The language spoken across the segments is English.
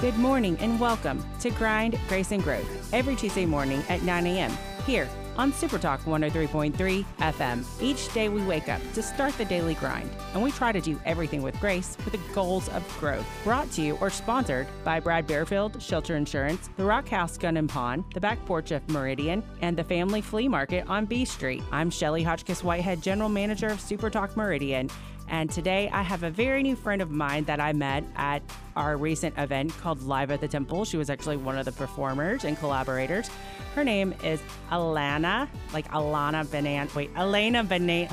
Good morning and welcome to Grind, Grace, and Growth every Tuesday morning at 9 a.m. here on Super Talk 103.3 FM. Each day we wake up to start the daily grind, and we try to do everything with grace with the goals of growth. Brought to you or sponsored by Brad Bearfield, Shelter Insurance, the Rock House Gun and Pawn, the Back Porch of Meridian, and the Family Flea Market on B Street. I'm Shelly Hotchkiss Whitehead, General Manager of Super Talk Meridian, and today I have a very new friend of mine that I met at our recent event called Live at the Temple. She was actually one of the performers and collaborators. Her name is Alana, like Alana Banan. Wait, Elena Banan.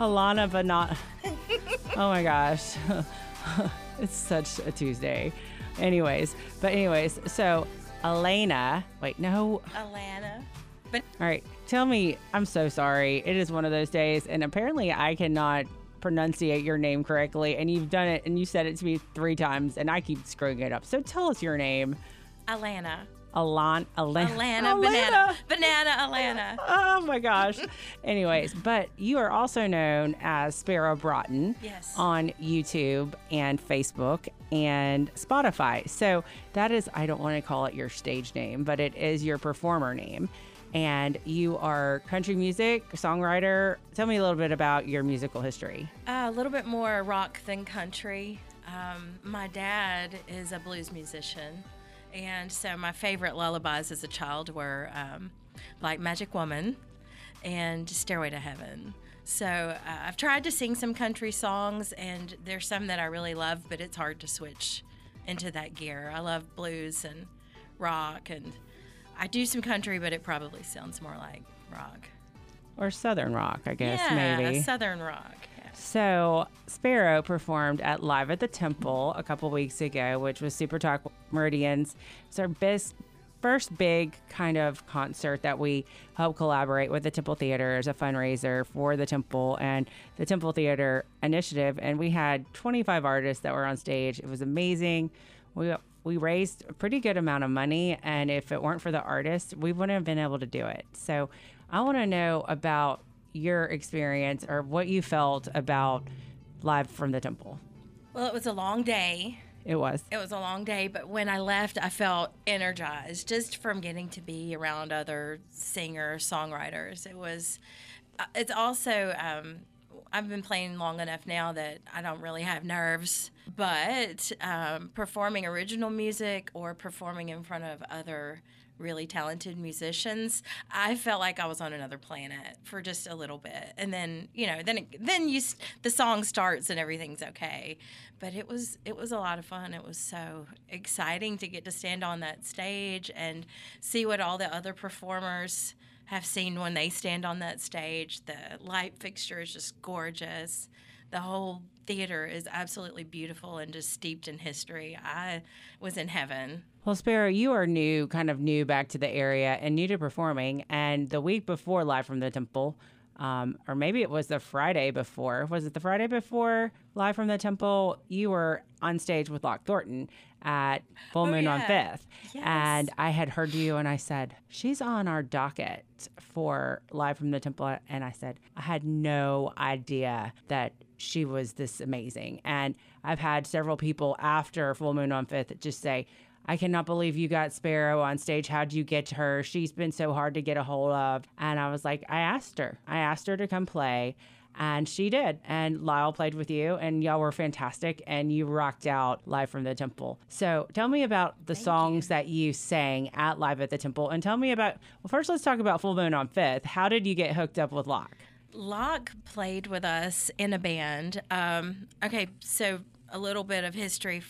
Alana Banan. Oh my gosh. it's such a Tuesday. Anyways, but anyways, so Elena, wait, no. Alana. But all right, tell me, I'm so sorry. It is one of those days, and apparently I cannot pronunciate your name correctly, and you've done it, and you said it to me three times, and I keep screwing it up. So tell us your name. Alana. Alan, Alan, Alana, banana, banana, Alana. Oh my gosh. Anyways, but you are also known as Sparrow Broughton Yes. on YouTube and Facebook and Spotify. So that is, I don't want to call it your stage name, but it is your performer name. And you are country music songwriter. Tell me a little bit about your musical history. Uh, a little bit more rock than country. Um, my dad is a blues musician, and so my favorite lullabies as a child were um, like Magic Woman and Stairway to Heaven. So uh, I've tried to sing some country songs, and there's some that I really love, but it's hard to switch into that gear. I love blues and rock, and I do some country, but it probably sounds more like rock. Or Southern Rock, I guess, yeah, maybe. Southern rock. Yeah. So Sparrow performed at Live at the Temple a couple weeks ago, which was Super Talk Meridians. It's our best, first big kind of concert that we help collaborate with the Temple Theater as a fundraiser for the Temple and the Temple Theater Initiative. And we had 25 artists that were on stage. It was amazing. We we raised a pretty good amount of money, and if it weren't for the artists, we wouldn't have been able to do it. So I want to know about your experience or what you felt about live from the temple. Well, it was a long day. It was. It was a long day, but when I left, I felt energized just from getting to be around other singers, songwriters. It was, uh, it's also, um, I've been playing long enough now that I don't really have nerves, but um, performing original music or performing in front of other really talented musicians, I felt like I was on another planet for just a little bit, and then you know, then it, then you the song starts and everything's okay. But it was it was a lot of fun. It was so exciting to get to stand on that stage and see what all the other performers have seen when they stand on that stage. The light fixture is just gorgeous. The whole theater is absolutely beautiful and just steeped in history. I was in heaven. Well, Sparrow, you are new, kind of new back to the area and new to performing. And the week before Live from the Temple, um, or maybe it was the Friday before, was it the Friday before Live from the Temple? You were on stage with Locke Thornton at Full Oh, Moon on. Fifth. Yes. And I had heard you and I said, She's on our docket for Live from the Temple. And I said, I had no idea that she was this amazing. And I've had several people after Full Moon on Fifth just say, I cannot believe you got Sparrow on stage. How'd you get to her? She's been so hard to get a hold of. And I was like, I asked her. I asked her to come play. And she did. And Lyle played with you, and y'all were fantastic. And you rocked out live from the temple. So tell me about the songs that you sang at Live at the Temple. And tell me about, well, first let's talk about Full Moon on Fifth. How did you get hooked up with Locke? Locke played with us in a band. Um, okay, so a little bit of history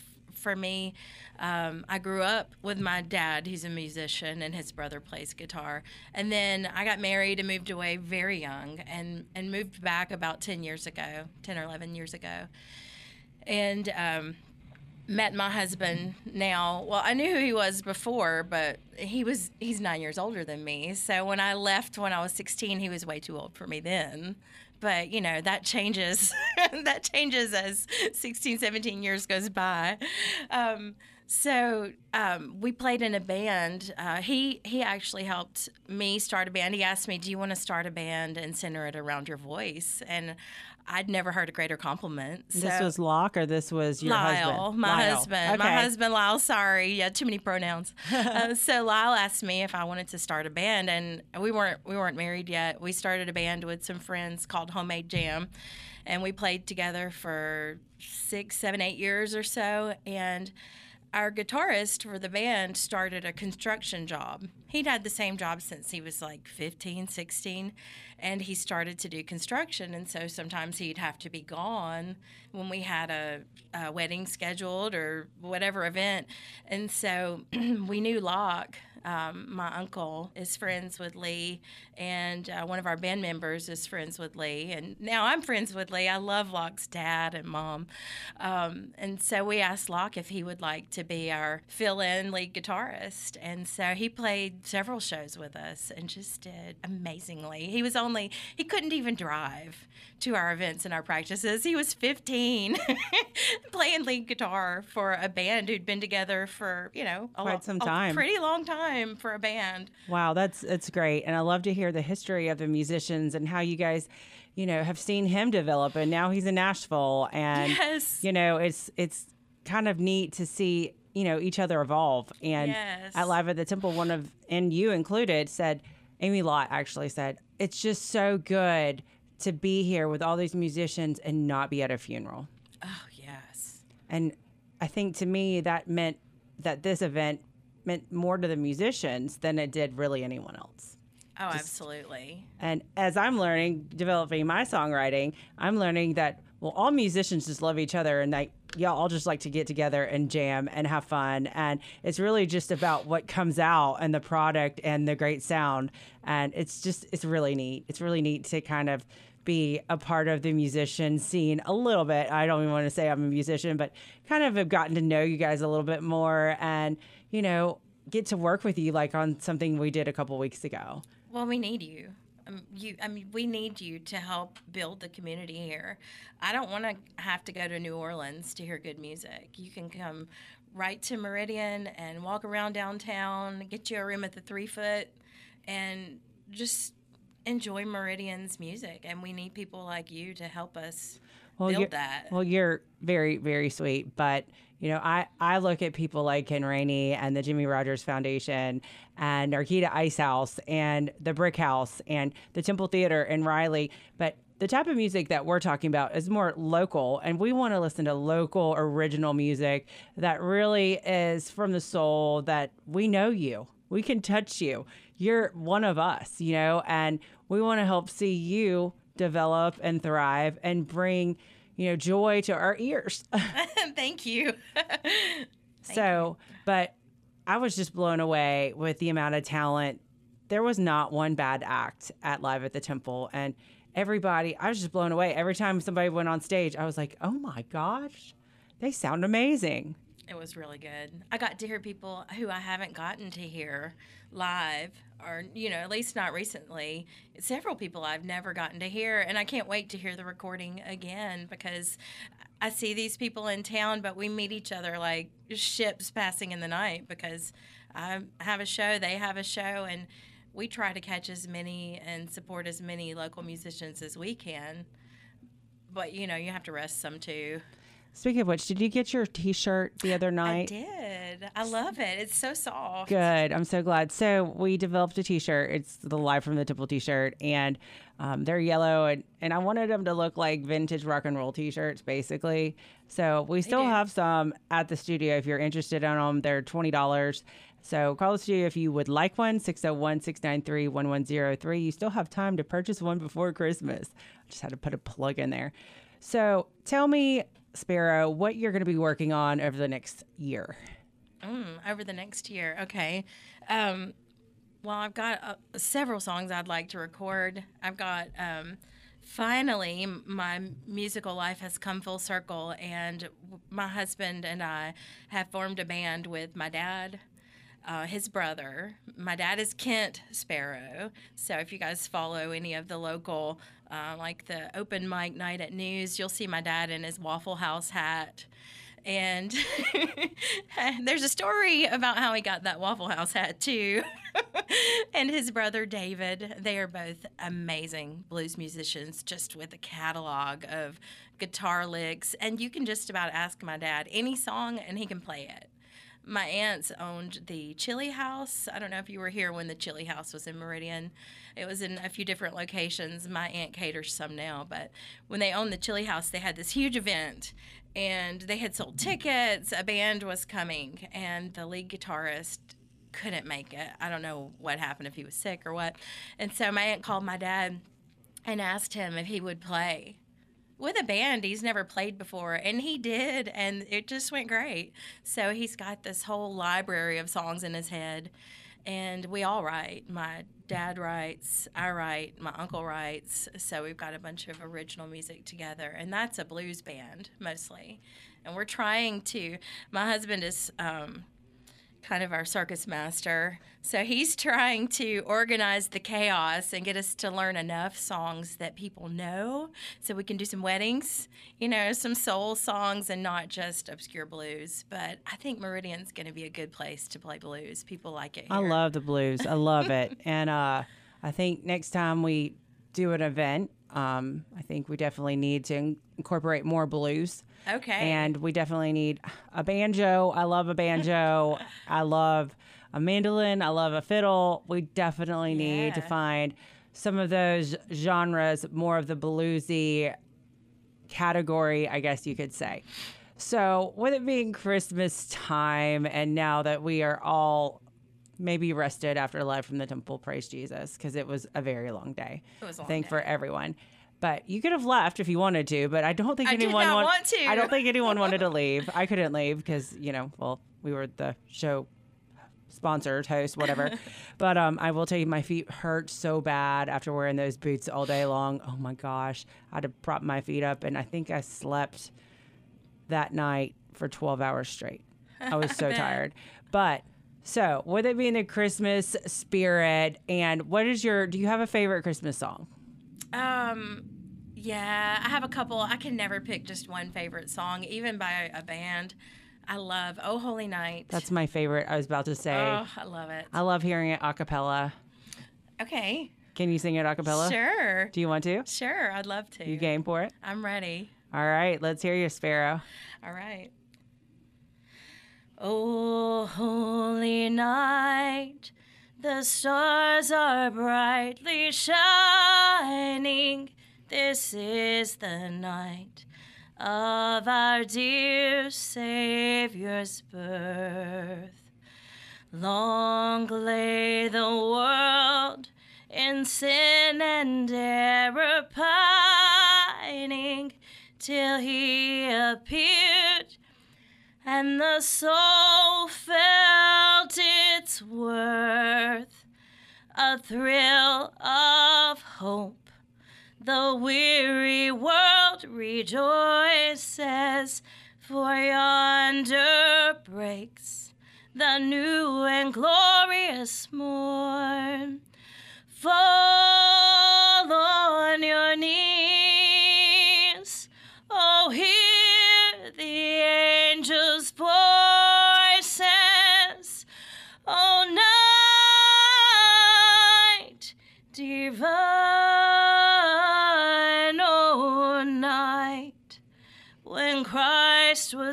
for me. Um, I grew up with my dad, who's a musician, and his brother plays guitar. And then I got married and moved away very young and, and moved back about 10 years ago, 10 or 11 years ago. And um, met my husband now. Well, I knew who he was before, but he was he's 9 years older than me. So when I left when I was 16, he was way too old for me then. But, you know, that changes that changes as 16, 17 years goes by. Um, so um, we played in a band. Uh, he he actually helped me start a band. He asked me, "Do you want to start a band and center it around your voice?" And I'd never heard a greater compliment. This was Locke, or this was your Lyle, husband? my Lyle. husband, my husband Lyle. Sorry, yeah, too many pronouns. uh, so Lyle asked me if I wanted to start a band, and we weren't we weren't married yet. We started a band with some friends called Homemade Jam, and we played together for six, seven, eight years or so. And our guitarist for the band started a construction job. He'd had the same job since he was like 15, 16, and he started to do construction. And so sometimes he'd have to be gone when we had a, a wedding scheduled or whatever event. And so we knew Locke. Um, my uncle is friends with Lee, and uh, one of our band members is friends with Lee. And now I'm friends with Lee. I love Locke's dad and mom. Um, and so we asked Locke if he would like to be our fill in lead guitarist. And so he played several shows with us and just did amazingly. He was only, he couldn't even drive to our events and our practices. He was 15 playing lead guitar for a band who'd been together for, you know, a, Quite lo- some a time. pretty long time for a band. Wow, that's it's great, and I love to hear the history of the musicians and how you guys, you know, have seen him develop, and now he's in Nashville, and Yes. you know, it's it's kind of neat to see you know each other evolve. And Yes. at Live at the Temple, one of and you included said, Amy Lott actually said, it's just so good to be here with all these musicians and not be at a funeral. Oh, yes. And I think to me that meant that this event meant more to the musicians than it did really anyone else. Oh, absolutely. And as I'm learning, developing my songwriting, I'm learning that well, all musicians just love each other, and like y'all all just like to get together and jam and have fun. And it's really just about what comes out and the product and the great sound. And it's just it's really neat. It's really neat to kind of be a part of the musician scene a little bit. I don't even want to say I'm a musician, but kind of have gotten to know you guys a little bit more, and you know, get to work with you like on something we did a couple weeks ago. Well, we need you. Um, you, I mean, we need you to help build the community here. I don't want to have to go to New Orleans to hear good music. You can come right to Meridian and walk around downtown, get you a room at the Threefoot, and just enjoy Meridian's music. And we need people like you to help us you're- build that. Well, you're very, very sweet. But, you know, I, I look at people like Ken Rainey and the Jimmie Rodgers Foundation and Arquita Ice House and the Brick House and the Temple Theater in Riley. But the type of music that we're talking about is more local, and we want to listen to local, original music that really is from the soul that we know you. We can touch you. You're one of us, you know, and we want to help see you develop and thrive and bring, you know, joy to our ears. Thank you. so, but I was just blown away with the amount of talent. There was not one bad act at Live at the Temple. And everybody, I was just blown away. Every time somebody went on stage, I was like, oh my gosh, they sound amazing. It was really good. I got to hear people who I haven't gotten to hear live, or, you know, at least not recently. Several people I've never gotten to hear, and I can't wait to hear the recording again because I see these people in town, but we meet each other like ships passing in the night because I have a show, they have a show, and we try to catch as many and support as many local musicians as we can. But, you know, you have to rest some too. Speaking of which, did you get your t shirt the other night? I did. I love it. It's so soft. Good. I'm so glad. So we developed a T-shirt. It's the Live from the Temple T-shirt, and um, they're yellow, and and I wanted them to look like vintage rock and roll T-shirts, basically. So we still have some at the studio. If you're interested in them, they're twenty dollars. So call the studio if you would like one, 601-693-1103. You still have time to purchase one before Christmas. I just had to put a plug in there. So tell me, Sparrow, what you're going to be working on over the next year. Mm, over the next year. Okay. Um, well, I've got uh, several songs I'd like to record. I've got um, finally my musical life has come full circle, and my husband and I have formed a band with my dad. Uh, his brother. My dad is Kent Sparrow. So if you guys follow any of the local, uh, like the open mic night at news, you'll see my dad in his Waffle House hat. And there's a story about how he got that Waffle House hat too. and his brother David. They are both amazing blues musicians, just with a catalog of guitar licks. And you can just about ask my dad any song and he can play it. My aunts owned the Chili House. I don't know if you were here when the Chili House was in Meridian. It was in a few different locations. My aunt caters some now, but when they owned the Chili House, they had this huge event and they had sold tickets. A band was coming, and the lead guitarist couldn't make it. I don't know what happened, if he was sick or what. And so my aunt called my dad and asked him if he would play with a band he's never played before and he did and it just went great. So he's got this whole library of songs in his head and we all write. My dad writes i write my uncle writes so we've got a bunch of original music together and that's a blues band mostly. And we're trying to my husband is um, kind of our circus master. So he's trying to organize the chaos and get us to learn enough songs that people know so we can do some weddings, you know, some soul songs and not just obscure blues. But I think Meridian's going to be a good place to play blues. People like it. Here. I love the blues. I love it. and uh, I think next time we do an event, um, I think we definitely need to incorporate more blues. Okay. And we definitely need a banjo. I love a banjo. I love a mandolin. I love a fiddle. We definitely need to find some of those genres, more of the bluesy category, I guess you could say. So, with it being Christmas time, and now that we are all maybe rested after live from the temple, praise Jesus, because it was a very long day. It was a long think day. for everyone. But you could have left if you wanted to, but I don't think I anyone want- want to. I don't think anyone wanted to leave. I couldn't leave because you know, well, we were the show sponsors, host, whatever. but um, I will tell you, my feet hurt so bad after wearing those boots all day long. Oh my gosh, I had to prop my feet up, and I think I slept that night for 12 hours straight. I was so tired. But so, with it being the Christmas spirit, and what is your? Do you have a favorite Christmas song? Um, yeah, I have a couple. I can never pick just one favorite song, even by a band. I love "Oh Holy Night." That's my favorite. I was about to say. oh, I love it. I love hearing it a cappella. Okay, Can you sing it a cappella? sure, Do you want to? sure. I'd love to. You game for it? I'm ready. All right, let's hear you, Sparrow. All right. Oh, holy night, the stars are brightly shining. This is the night of our dear Savior's birth. Long lay the world in sin and error pining till he appeared and the soul felt its worth. A thrill of hope. The weary world rejoices, for yonder breaks the new and glorious morn. Fall on your knees.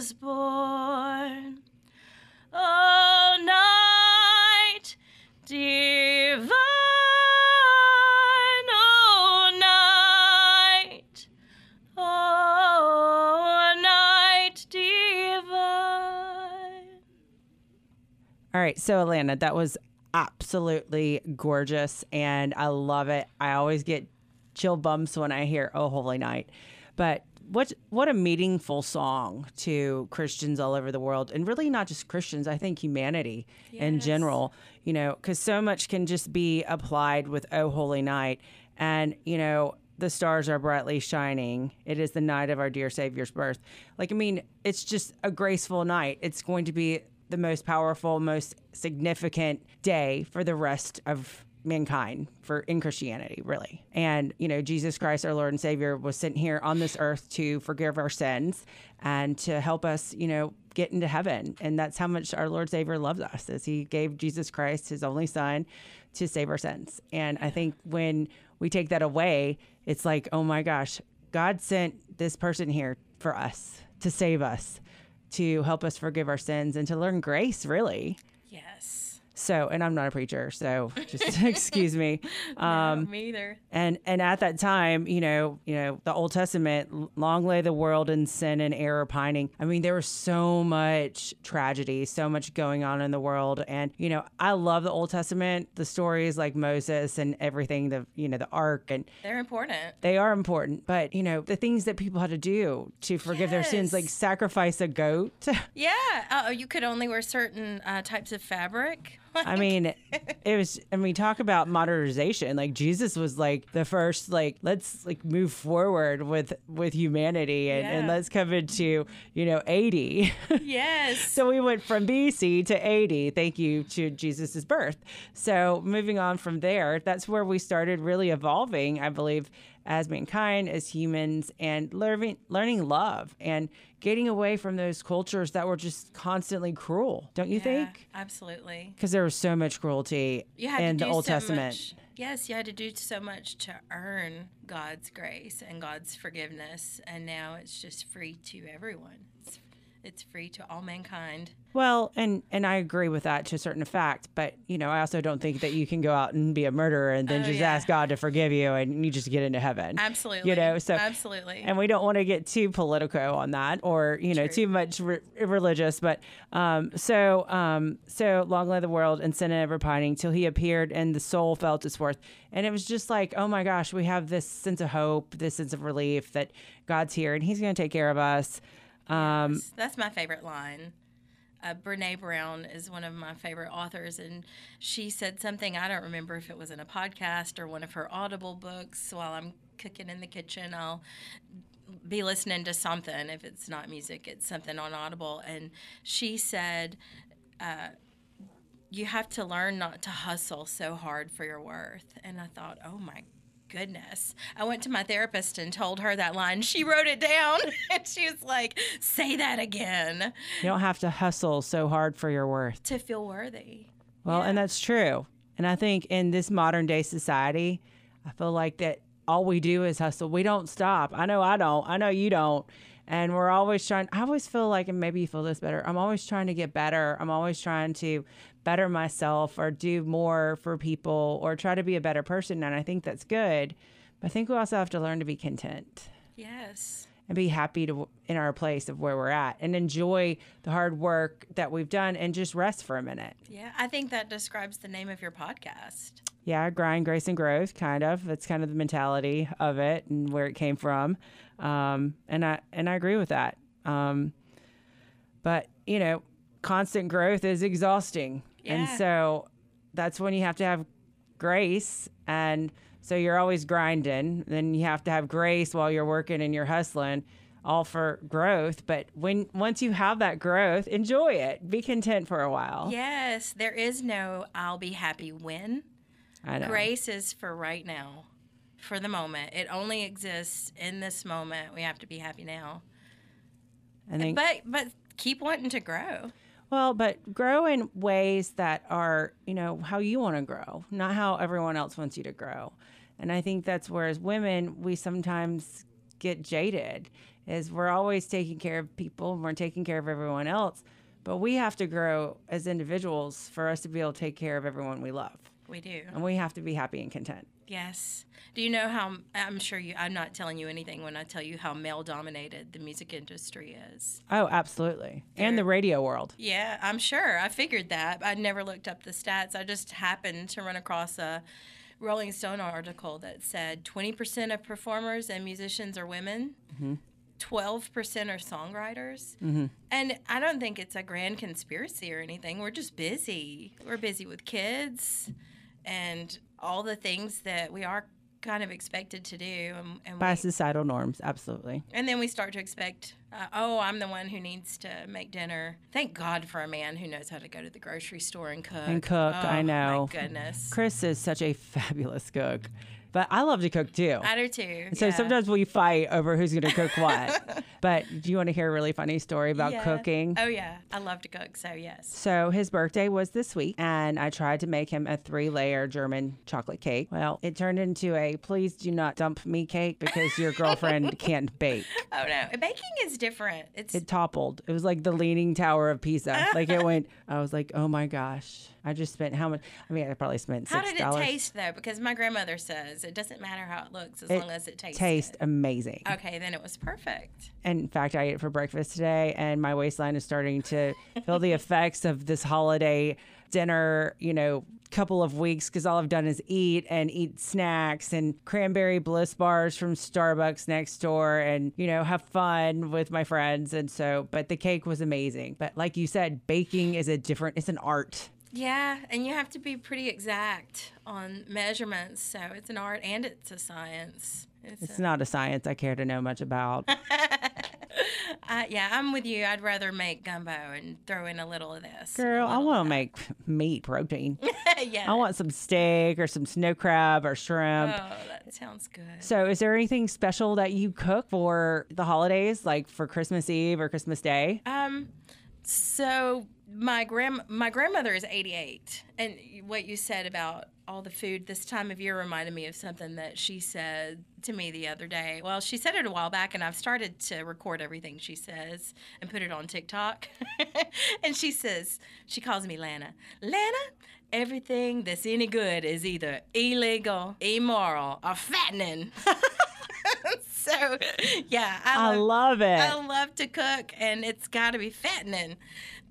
Was born. Oh, night divine. Oh, night. Oh, night divine. All right, so Atlanta, that was absolutely gorgeous, and I love it. I always get chill bumps when I hear "Oh Holy Night," but what what a meaningful song to Christians all over the world, and really not just Christians. I think humanity in general. You know, because so much can just be applied with "Oh Holy Night," and you know. The stars are brightly shining. It is the night of our dear Savior's birth. Like, I mean, it's just a graceful night. It's going to be the most powerful, most significant day for the rest of mankind for in Christianity, really. And, you know, Jesus Christ, our Lord and Savior, was sent here on this earth to forgive our sins and to help us, you know, get into heaven. And that's how much our Lord Savior loves us, as he gave Jesus Christ, his only son, to save our sins. And I think when we take that away, it's like, oh my gosh, God sent this person here for us to save us, to help us forgive our sins and to learn grace, really. Yes. So, and I'm not a preacher, so just excuse me. Um, no, me either. And and at that time, you know, you know, the Old Testament, long lay the world in sin and error pining. I mean, there was so much tragedy, so much going on in the world, and you know, I love the Old Testament, the stories like Moses and everything, the you know, the Ark, and they're important. They are important, but you know, the things that people had to do to forgive yes. their sins, like sacrifice a goat. yeah, uh, you could only wear certain uh, types of fabric. I mean, it was. I mean, talk about modernization. Like Jesus was like the first. Like let's like move forward with with humanity and, yeah. and let's come into you know AD. Yes. so we went from BC to AD. Thank you to Jesus's birth. So moving on from there, that's where we started really evolving. I believe as mankind, as humans, and learning learning love and getting away from those cultures that were just constantly cruel. Don't you yeah, think? Absolutely. Because there was so much cruelty in the Old so Testament. Much, yes, you had to do so much to earn God's grace and God's forgiveness, and now it's just free to everyone. It's, it's free to all mankind. Well, and and I agree with that to a certain fact, but you know, I also don't think that you can go out and be a murderer and then oh, just yeah. ask God to forgive you and you just get into heaven. Absolutely. You know, so absolutely. And we don't want to get too political on that, or you know, True. too much re- religious. But um, so um, so long lay the world and sin and ever pining till He appeared and the soul felt its worth, and it was just like, oh my gosh, we have this sense of hope, this sense of relief that God's here and He's going to take care of us. Um, yes, that's my favorite line uh, Brene Brown is one of my favorite authors, and she said something I don't remember if it was in a podcast or one of her Audible books. While I'm cooking in the kitchen, I'll be listening to something. If it's not music, it's something on Audible. And she said, uh, You have to learn not to hustle so hard for your worth. And I thought, Oh my goodness. I went to my therapist and told her that line. She wrote it down and she was like, say that again. You don't have to hustle so hard for your worth to feel worthy. Well, yeah. and that's true. And I think in this modern day society, I feel like that all we do is hustle. We don't stop. I know I don't. I know you don't. And we're always trying, I always feel like, and maybe you feel this better, I'm always trying to get better. I'm always trying to better myself or do more for people or try to be a better person. And I think that's good. But I think we also have to learn to be content. Yes. And be happy to in our place of where we're at and enjoy the hard work that we've done and just rest for a minute. Yeah, I think that describes the name of your podcast. Yeah, grind, grace, and growth, kind of. That's kind of the mentality of it and where it came from. Um, and I and I agree with that. Um, but you know, constant growth is exhausting. Yeah. And so that's when you have to have grace. And so you're always grinding. Then you have to have grace while you're working and you're hustling, all for growth. But when once you have that growth, enjoy it. Be content for a while. Yes, there is no I'll be happy when. Grace is for right now, for the moment. It only exists in this moment. We have to be happy now. I think, but but keep wanting to grow. Well, but grow in ways that are, you know, how you want to grow, not how everyone else wants you to grow. And I think that's where, as women, we sometimes get jaded, is we're always taking care of people and we're taking care of everyone else. But we have to grow as individuals for us to be able to take care of everyone we love. We do. And we have to be happy and content. Yes. Do you know how? I'm sure you. I'm not telling you anything when I tell you how male dominated the music industry is. Oh, absolutely. They're, and the radio world. Yeah, I'm sure. I figured that. I never looked up the stats. I just happened to run across a Rolling Stone article that said 20% of performers and musicians are women. Mm-hmm. 12% are songwriters. Mm-hmm. And I don't think it's a grand conspiracy or anything. We're just busy. We're busy with kids and all the things that we are kind of expected to do and, and by we, societal norms absolutely and then we start to expect Uh, oh, I'm the one who needs to make dinner. Thank God for a man who knows how to go to the grocery store and cook. And cook, oh, I know. Goodness. Chris is such a fabulous cook, but I love to cook too. I do too. So yeah. sometimes we fight over who's going to cook what. but do you want to hear a really funny story about Yeah. cooking? Oh yeah, I love to cook. So yes. So his birthday was this week, and I tried to make him a three-layer German chocolate cake. Well, it turned into a please do not dump me cake because your girlfriend can't bake. Oh no, baking is different. It's It toppled. It was like the Leaning Tower of Pisa. Like it went. I was like, oh my gosh. I just spent how much? I mean, I probably spent how did it taste though? Because my grandmother says it doesn't matter how it looks as It long as it tastes. Tastes good. amazing. Okay, then it was perfect. And in fact, I ate it for breakfast today, and my waistline is starting to feel the effects of this holiday dinner, you know, couple of weeks because all I've done is eat and eat snacks and cranberry bliss bars from Starbucks next door and, you know, have fun with my friends. And so, but the cake was amazing. But like you said, baking is a different, it's an art. Yeah, and you have to be pretty exact on measurements. So it's an art and it's a science. It's, It's not a science I care to know much about. uh, yeah, I'm with you. I'd rather make gumbo and throw in a little of this. Girl, I want to make meat protein. yeah. I want some steak or some snow crab or shrimp. Oh, that sounds good. So, is there anything special that you cook for the holidays, like for Christmas Eve or Christmas Day? Um, so my grand my grandmother is 88, and what you said about all the food this time of year reminded me of something that she said to me the other day. Well, she said it a while back, and I've started to record everything she says and put it on TikTok. and she says she calls me Lana. Lana. Everything that's any good is either illegal, immoral, or fattening. so, yeah, I love- love it. I love to cook, and it's got to be fattening.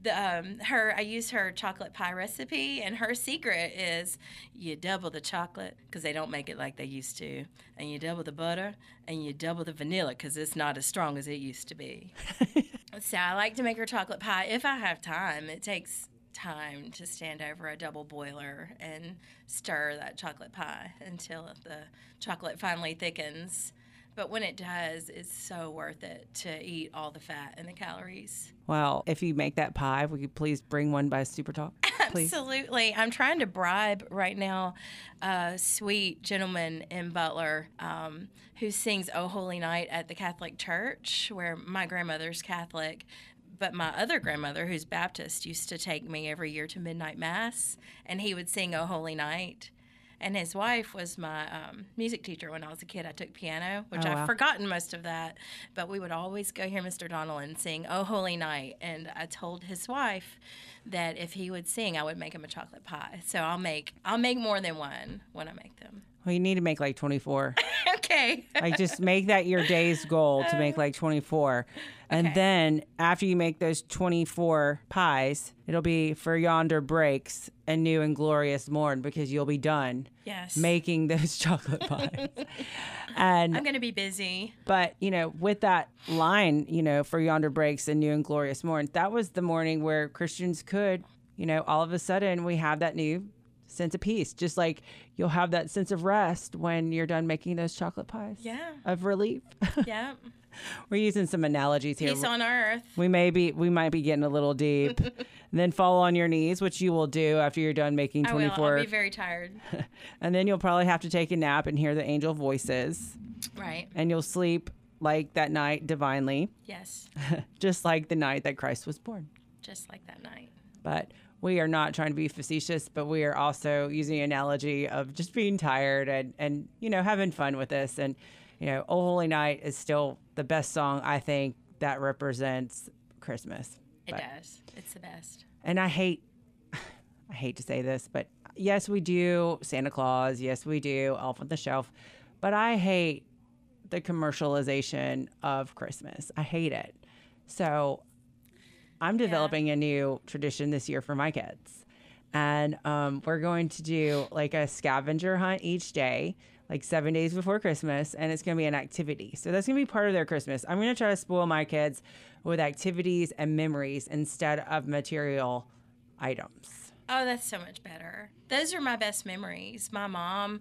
The, um, her, I use her chocolate pie recipe, and her secret is you double the chocolate because they don't make it like they used to, and you double the butter, and you double the vanilla because it's not as strong as it used to be. so I like to make her chocolate pie if I have time. It takes time to stand over a double boiler and stir that chocolate pie until the chocolate finally thickens. But when it does, it's so worth it to eat all the fat and the calories. well, if you make that pie, will you please bring one by Super Talk? Please. Absolutely. I'm trying to bribe right now a sweet gentleman in Butler um, who sings Oh Holy Night at the Catholic Church, where my grandmother's Catholic. But my other grandmother, who's Baptist, used to take me every year to midnight mass, and he would sing "Oh Holy Night." And his wife was my um, music teacher when I was a kid. I took piano, which Oh, I've wow. forgotten most of that, but we would always go hear Mr. Donnellan sing "Oh Holy Night." And I told his wife that if he would sing, I would make him a chocolate pie. So I'll make I'll make more than one when I make them. Well, you need to make like 24. okay. like just make that your day's goal to make like 24. And Okay. then after you make those 24 pies, it'll be for yonder breaks a new and glorious morn because you'll be done yes. making those chocolate pies. and I'm gonna be busy. But, you know, with that line, you know, for yonder breaks a new and glorious morn, that was the morning where Christians could, you know, all of a sudden we have that new sense of peace. Just like you'll have that sense of rest when you're done making those chocolate pies. Yeah. Of relief. Yeah. We're using some analogies here. Peace on earth. we may be we might be getting a little deep. and then fall on your knees, which you will do after you're done making I will. 24. I'll be very tired. and then you'll probably have to take a nap and hear the angel voices. right. And you'll sleep like that night divinely. Yes. just like the night that Christ was born. Just like that night. But we are not trying to be facetious, but we are also using the analogy of just being tired and, and you know, having fun with this. And, you know, Oh Holy Night is still the best song I think that represents Christmas. It But- does. It's the best. And I hate I hate to say this, but yes, we do Santa Claus, yes, we do Elf on the Shelf, but I hate the commercialization of Christmas. I hate it. So I'm developing a new tradition this year for my kids. And um, we're going to do like a scavenger hunt each day, like seven days before Christmas, and it's going to be an activity. So that's going to be part of their Christmas. I'm going to try to spoil my kids with activities and memories instead of material items. Oh, that's so much better. Those are my best memories. My mom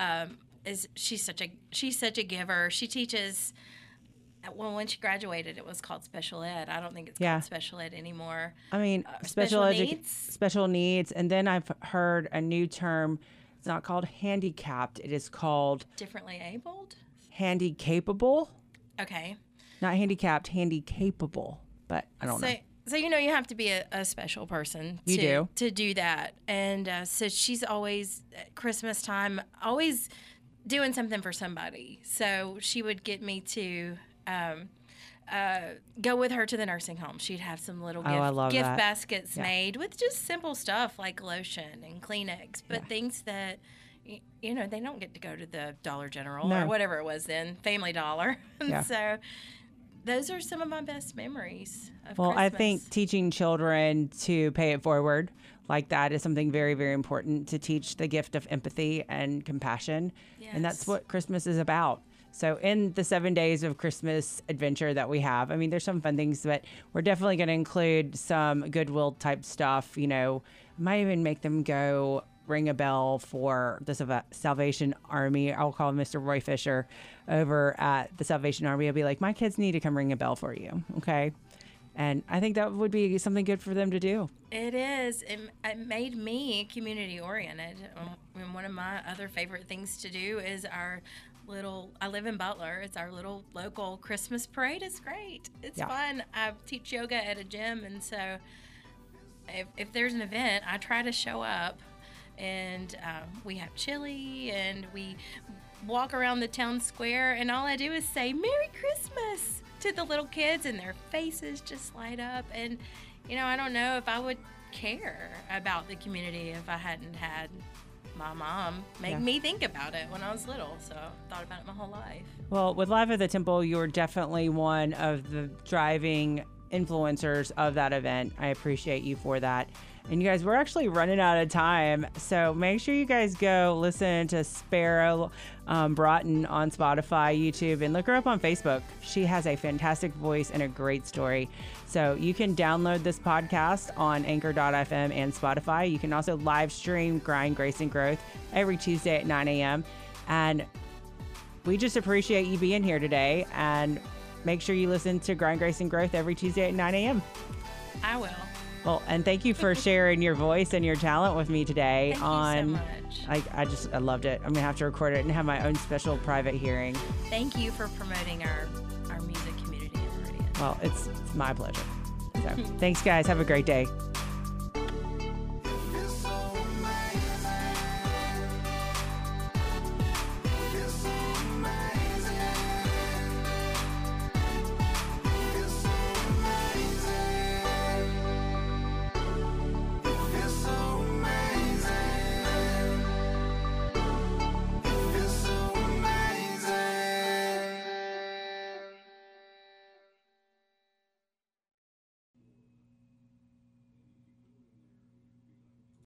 um, is she's such a she's such a giver. She teaches well, when she graduated, it was called special ed. I don't think it's Yeah. called special ed anymore. I mean, Uh, special special edu- needs? special needs, and then I've heard a new term. It's not called handicapped. It is called Differently abled. handy capable. Okay. Not handicapped, handy capable. But I don't so, know. So you know you have to be a, a special person to You do. to do that, and uh, so she's always at Christmas time, always doing something for somebody. So she would get me to. Um, uh, go with her to the nursing home. She'd have some little Oh, gift, love gift that. baskets Yeah. made with just simple stuff like lotion and Kleenex, but Yeah. things that you know they don't get to go to the Dollar General No. or whatever it was then, Family Dollar. Yeah. so those are some of my best memories of Well, I think teaching children to pay it forward like that is something very, very important to teach the gift of empathy and compassion. And that's what Christmas is about. So, in the seven days of Christmas adventure that we have, I mean, there's some fun things, but we're definitely going to include some goodwill type stuff. You know, might even make them go ring a bell for the Salvation Army. I'll call Mr. Roy Fisher over at the Salvation Army. I'll be like, my kids need to come ring a bell for you. Okay. And I think that would be something good for them to do. It is. It, it made me community oriented. Um, and one of my other favorite things to do is our little. I live in Butler. It's our little local Christmas parade. It's great. It's Yeah. fun. I teach yoga at a gym, and so if, if there's an event, I try to show up. And um, we have chili, and we walk around the town square, and all I do is say "Merry Christmas" to the little kids, and their faces just light up. And you know, I don't know if I would care about the community if I hadn't had my mom make Yeah. me think about it when I was little. So I thought about it my whole life. Well, with Live at the Temple, you were definitely one of the driving influencers of that event. I appreciate you for that. And you guys, we're actually running out of time. So make sure you guys go listen to Sparrow um, Broughton on Spotify, YouTube, and look her up on Facebook. She has a fantastic voice and a great story. So you can download this podcast on anchor.fm and Spotify. You can also live stream Grind, Grace, and Growth every Tuesday at 9 a.m. And we just appreciate you being here today and make sure you listen to Grind Grace and Growth every Tuesday at 9 a.m. I will. Well, and thank you for sharing your voice and your talent with me today Thank on you so much. I, I just I loved it. I'm gonna have to record it and have my own special private hearing. Thank you for promoting our, our music community in Meridian. Well, it's my pleasure. So thanks guys. Have a great day.